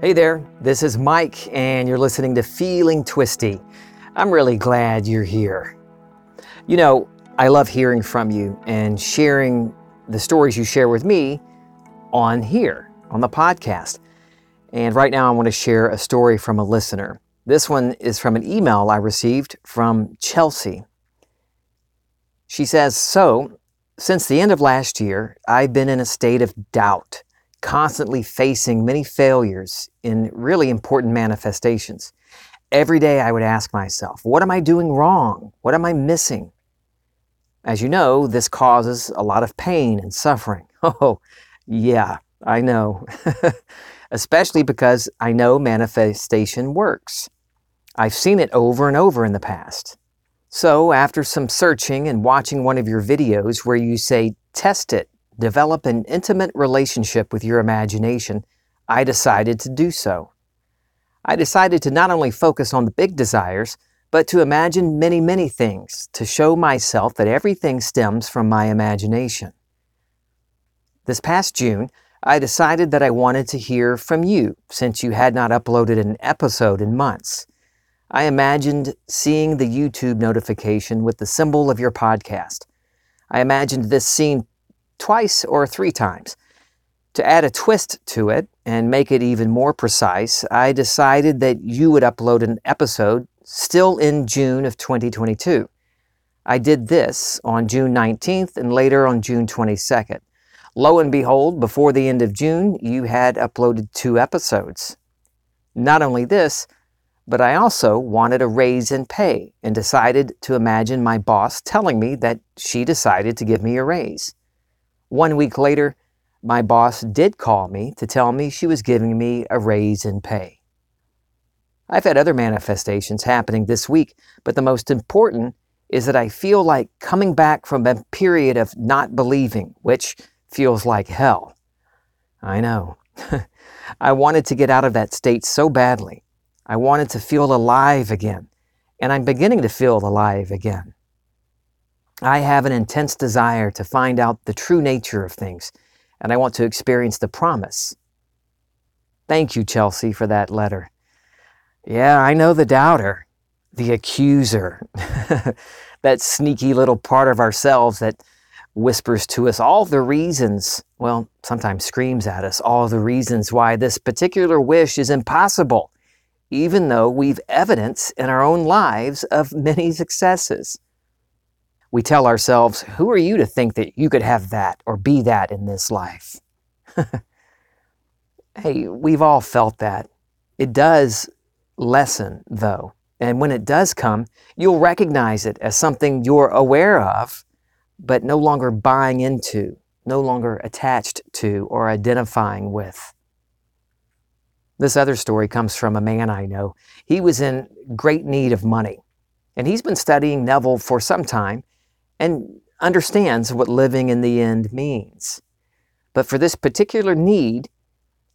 Hey there, this is Mike, and you're listening to Feeling Twisty. I'm really glad you're here. You know, I love hearing from you and sharing the stories you share with me on here, on the podcast. And right now, I want to share a story from a listener. This one is from an email I received from Chelsea. She says, So, since the end of last year, I've been in a state of doubt constantly facing many failures in really important manifestations. Every day I would ask myself, what am I doing wrong? What am I missing? As you know, this causes a lot of pain and suffering. Oh, yeah, I know. Especially because I know manifestation works. I've seen it over and over in the past. So, after some searching and watching one of your videos where you say, test it, develop an intimate relationship with your imagination, I decided to do so. I decided to not only focus on the big desires, but to imagine many, many things to show myself that everything stems from my imagination. This past June, I decided that I wanted to hear from you since you had not uploaded an episode in months. I imagined seeing the YouTube notification with the symbol of your podcast. I imagined this scene twice or three times. To add a twist to it and make it even more precise, I decided that you would upload an episode still in June of 2022. I did this on June 19th and later on June 22nd. Lo and behold, before the end of June, you had uploaded two episodes. Not only this, but I also wanted a raise in pay and decided to imagine my boss telling me that she decided to give me a raise. One week later, my boss did call me to tell me she was giving me a raise in pay. I've had other manifestations happening this week, but the most important is that I feel like coming back from a period of not believing, which feels like hell. I know. I wanted to get out of that state so badly. I wanted to feel alive again, and I'm beginning to feel alive again. I have an intense desire to find out the true nature of things, and I want to experience the promise. Thank you, Chelsea, for that letter. Yeah, I know the doubter, the accuser, that sneaky little part of ourselves that whispers to us all the reasons, well, sometimes screams at us, all the reasons why this particular wish is impossible, even though we've evidence in our own lives of many successes we tell ourselves, Who are you to think that you could have that or be that in this life? hey, we've all felt that. It does lessen, though. And when it does come, you'll recognize it as something you're aware of, but no longer buying into, no longer attached to, or identifying with. This other story comes from a man I know. He was in great need of money, and he's been studying Neville for some time and understands what living in the end means. But for this particular need,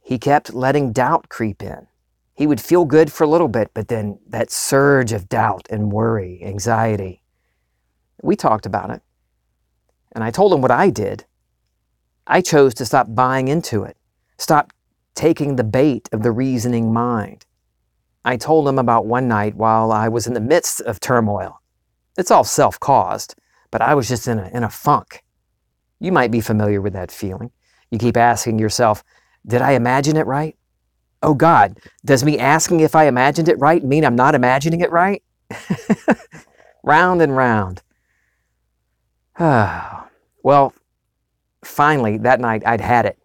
he kept letting doubt creep in. He would feel good for a little bit, but then that surge of doubt and worry, anxiety. We talked about it. And I told him what I did. I chose to stop buying into it, stop taking the bait of the reasoning mind. I told him about one night while I was in the midst of turmoil. It's all self caused but I was just in a, in a funk. You might be familiar with that feeling. You keep asking yourself, Did I imagine it right? Oh God, does me asking if I imagined it right mean I'm not imagining it right? round and round. well, finally, that night I'd had it.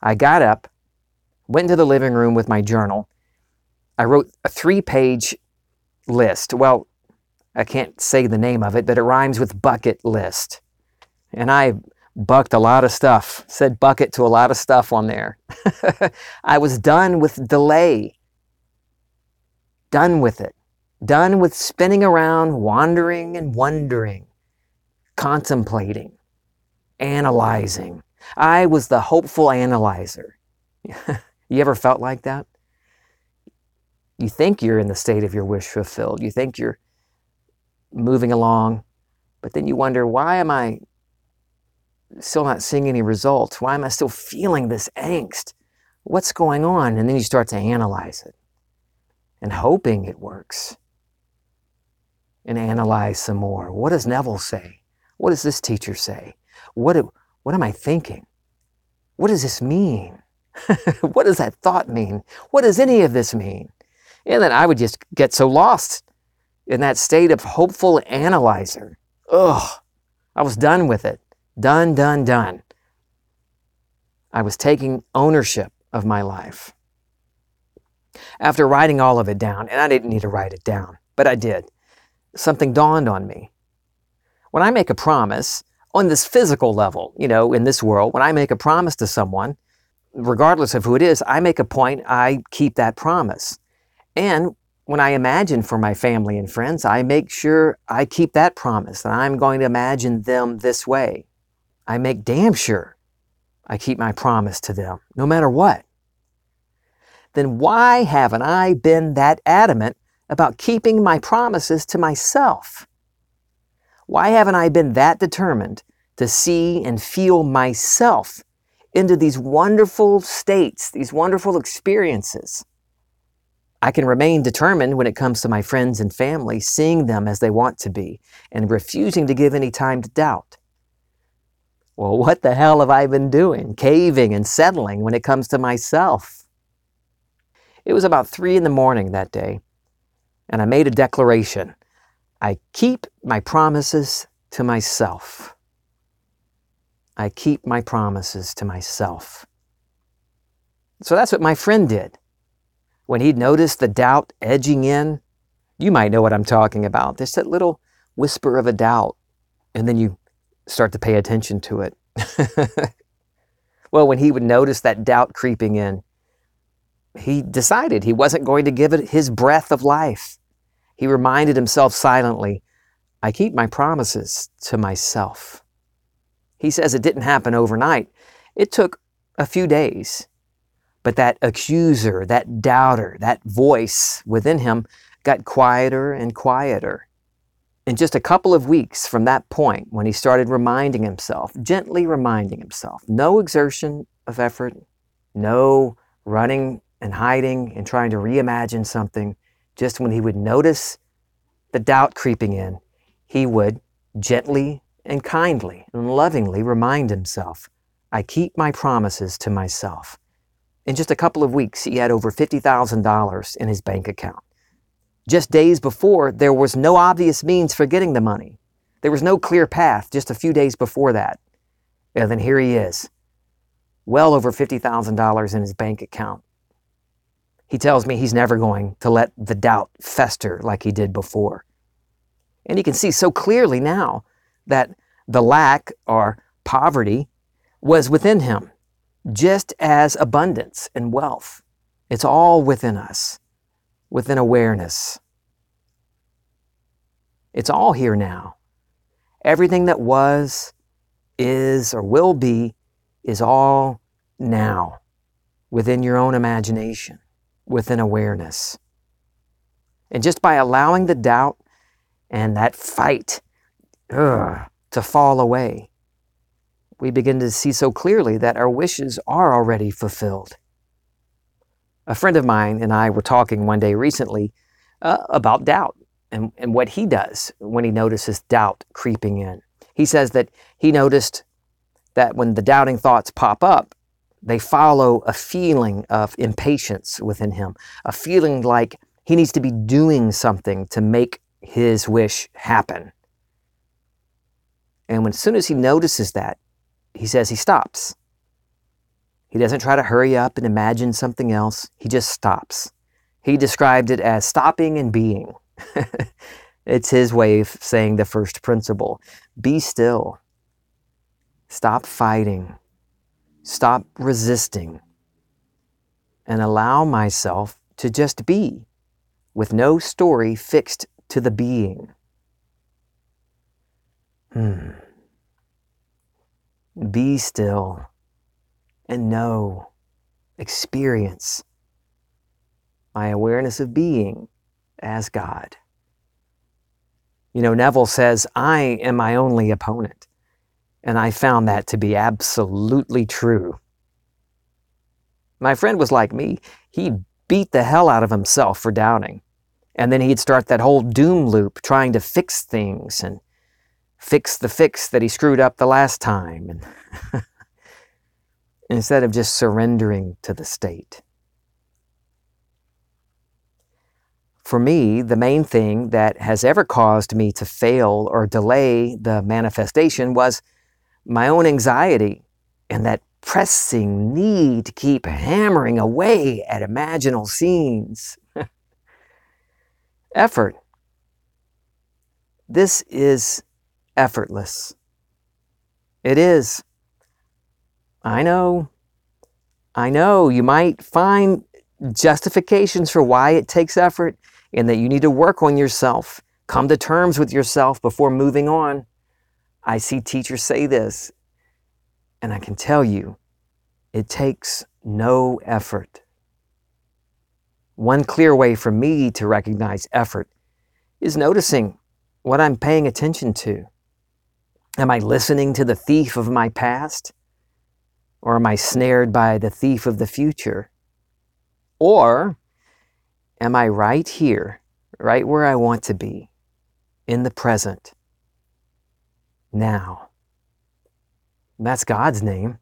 I got up, went into the living room with my journal. I wrote a three page list. Well, I can't say the name of it, but it rhymes with bucket list. And I bucked a lot of stuff, said bucket to a lot of stuff on there. I was done with delay, done with it, done with spinning around, wandering and wondering, contemplating, analyzing. I was the hopeful analyzer. you ever felt like that? You think you're in the state of your wish fulfilled. You think you're moving along, but then you wonder, why am I still not seeing any results? Why am I still feeling this angst? What's going on? And then you start to analyze it and hoping it works. And analyze some more. What does Neville say? What does this teacher say? What, what am I thinking? What does this mean? what does that thought mean? What does any of this mean? And then I would just get so lost in that state of hopeful analyzer. Ugh, I was done with it. Done, done, done. I was taking ownership of my life. After writing all of it down, and I didn't need to write it down, but I did, something dawned on me. When I make a promise on this physical level, you know, in this world, when I make a promise to someone, regardless of who it is, I make a point, I keep that promise. And when I imagine for my family and friends, I make sure I keep that promise that I'm going to imagine them this way. I make damn sure I keep my promise to them, no matter what. Then why haven't I been that adamant about keeping my promises to myself? Why haven't I been that determined to see and feel myself into these wonderful states, these wonderful experiences? I can remain determined when it comes to my friends and family, seeing them as they want to be and refusing to give any time to doubt. Well, what the hell have I been doing? Caving and settling when it comes to myself. It was about three in the morning that day, and I made a declaration. I keep my promises to myself. I keep my promises to myself. So that's what my friend did when he'd noticed the doubt edging in, you might know what I'm talking about. There's that little whisper of a doubt, and then you start to pay attention to it. well, when he would notice that doubt creeping in, he decided he wasn't going to give it his breath of life. He reminded himself silently, I keep my promises to myself. He says it didn't happen overnight. It took a few days. But that accuser, that doubter, that voice within him got quieter and quieter. In just a couple of weeks from that point, when he started reminding himself, gently reminding himself, no exertion of effort, no running and hiding and trying to reimagine something, just when he would notice the doubt creeping in, he would gently and kindly and lovingly remind himself, I keep my promises to myself. In just a couple of weeks, he had over $50,000 in his bank account. Just days before, there was no obvious means for getting the money. There was no clear path just a few days before that. And then here he is, well over $50,000 in his bank account. He tells me he's never going to let the doubt fester like he did before. And you can see so clearly now that the lack or poverty was within him just as abundance and wealth. It's all within us, within awareness. It's all here now. Everything that was, is, or will be is all now within your own imagination, within awareness. And just by allowing the doubt and that fight ugh, to fall away, we begin to see so clearly that our wishes are already fulfilled. A friend of mine and I were talking one day recently uh, about doubt and, and what he does when he notices doubt creeping in. He says that he noticed that when the doubting thoughts pop up, they follow a feeling of impatience within him, a feeling like he needs to be doing something to make his wish happen. And when, as soon as he notices that, he says he stops. He doesn't try to hurry up and imagine something else. He just stops. He described it as stopping and being. it's his way of saying the first principle be still. Stop fighting. Stop resisting. And allow myself to just be with no story fixed to the being. Hmm. Be still and know, experience my awareness of being as God. You know, Neville says, I am my only opponent. And I found that to be absolutely true. My friend was like me. He beat the hell out of himself for doubting. And then he'd start that whole doom loop trying to fix things and fix the fix that he screwed up the last time. And instead of just surrendering to the state. For me, the main thing that has ever caused me to fail or delay the manifestation was my own anxiety and that pressing need to keep hammering away at imaginal scenes. Effort. This is effortless. It is. I know. I know you might find justifications for why it takes effort and that you need to work on yourself, come to terms with yourself before moving on. I see teachers say this, and I can tell you, it takes no effort. One clear way for me to recognize effort is noticing what I'm paying attention to. Am I listening to the thief of my past? Or am I snared by the thief of the future? Or am I right here, right where I want to be, in the present, now? That's God's name.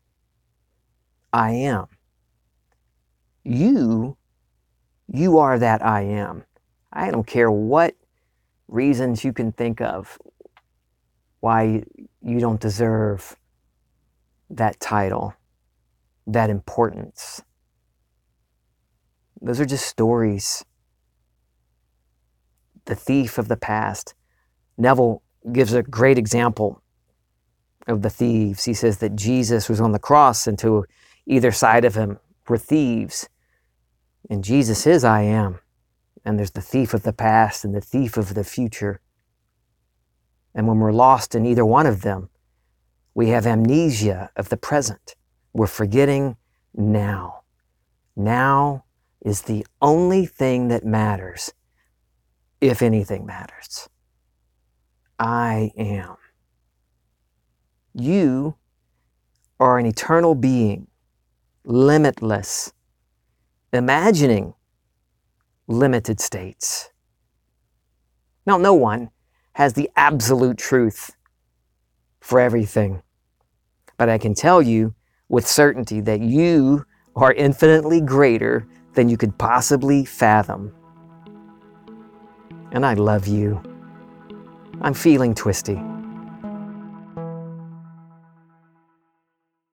I am. You, you are that I am. I don't care what reasons you can think of why you don't deserve that title, that importance. Those are just stories. The thief of the past. Neville gives a great example of the thieves. He says that Jesus was on the cross, and to either side of him were thieves. And Jesus is I am. And there's the thief of the past and the thief of the future. And when we're lost in either one of them, we have amnesia of the present. We're forgetting now. Now is the only thing that matters, if anything matters. I am. You are an eternal being, limitless, imagining limited states. Now, no one has the absolute truth for everything, but I can tell you with certainty that you are infinitely greater than you could possibly fathom. And I love you. I'm feeling twisty.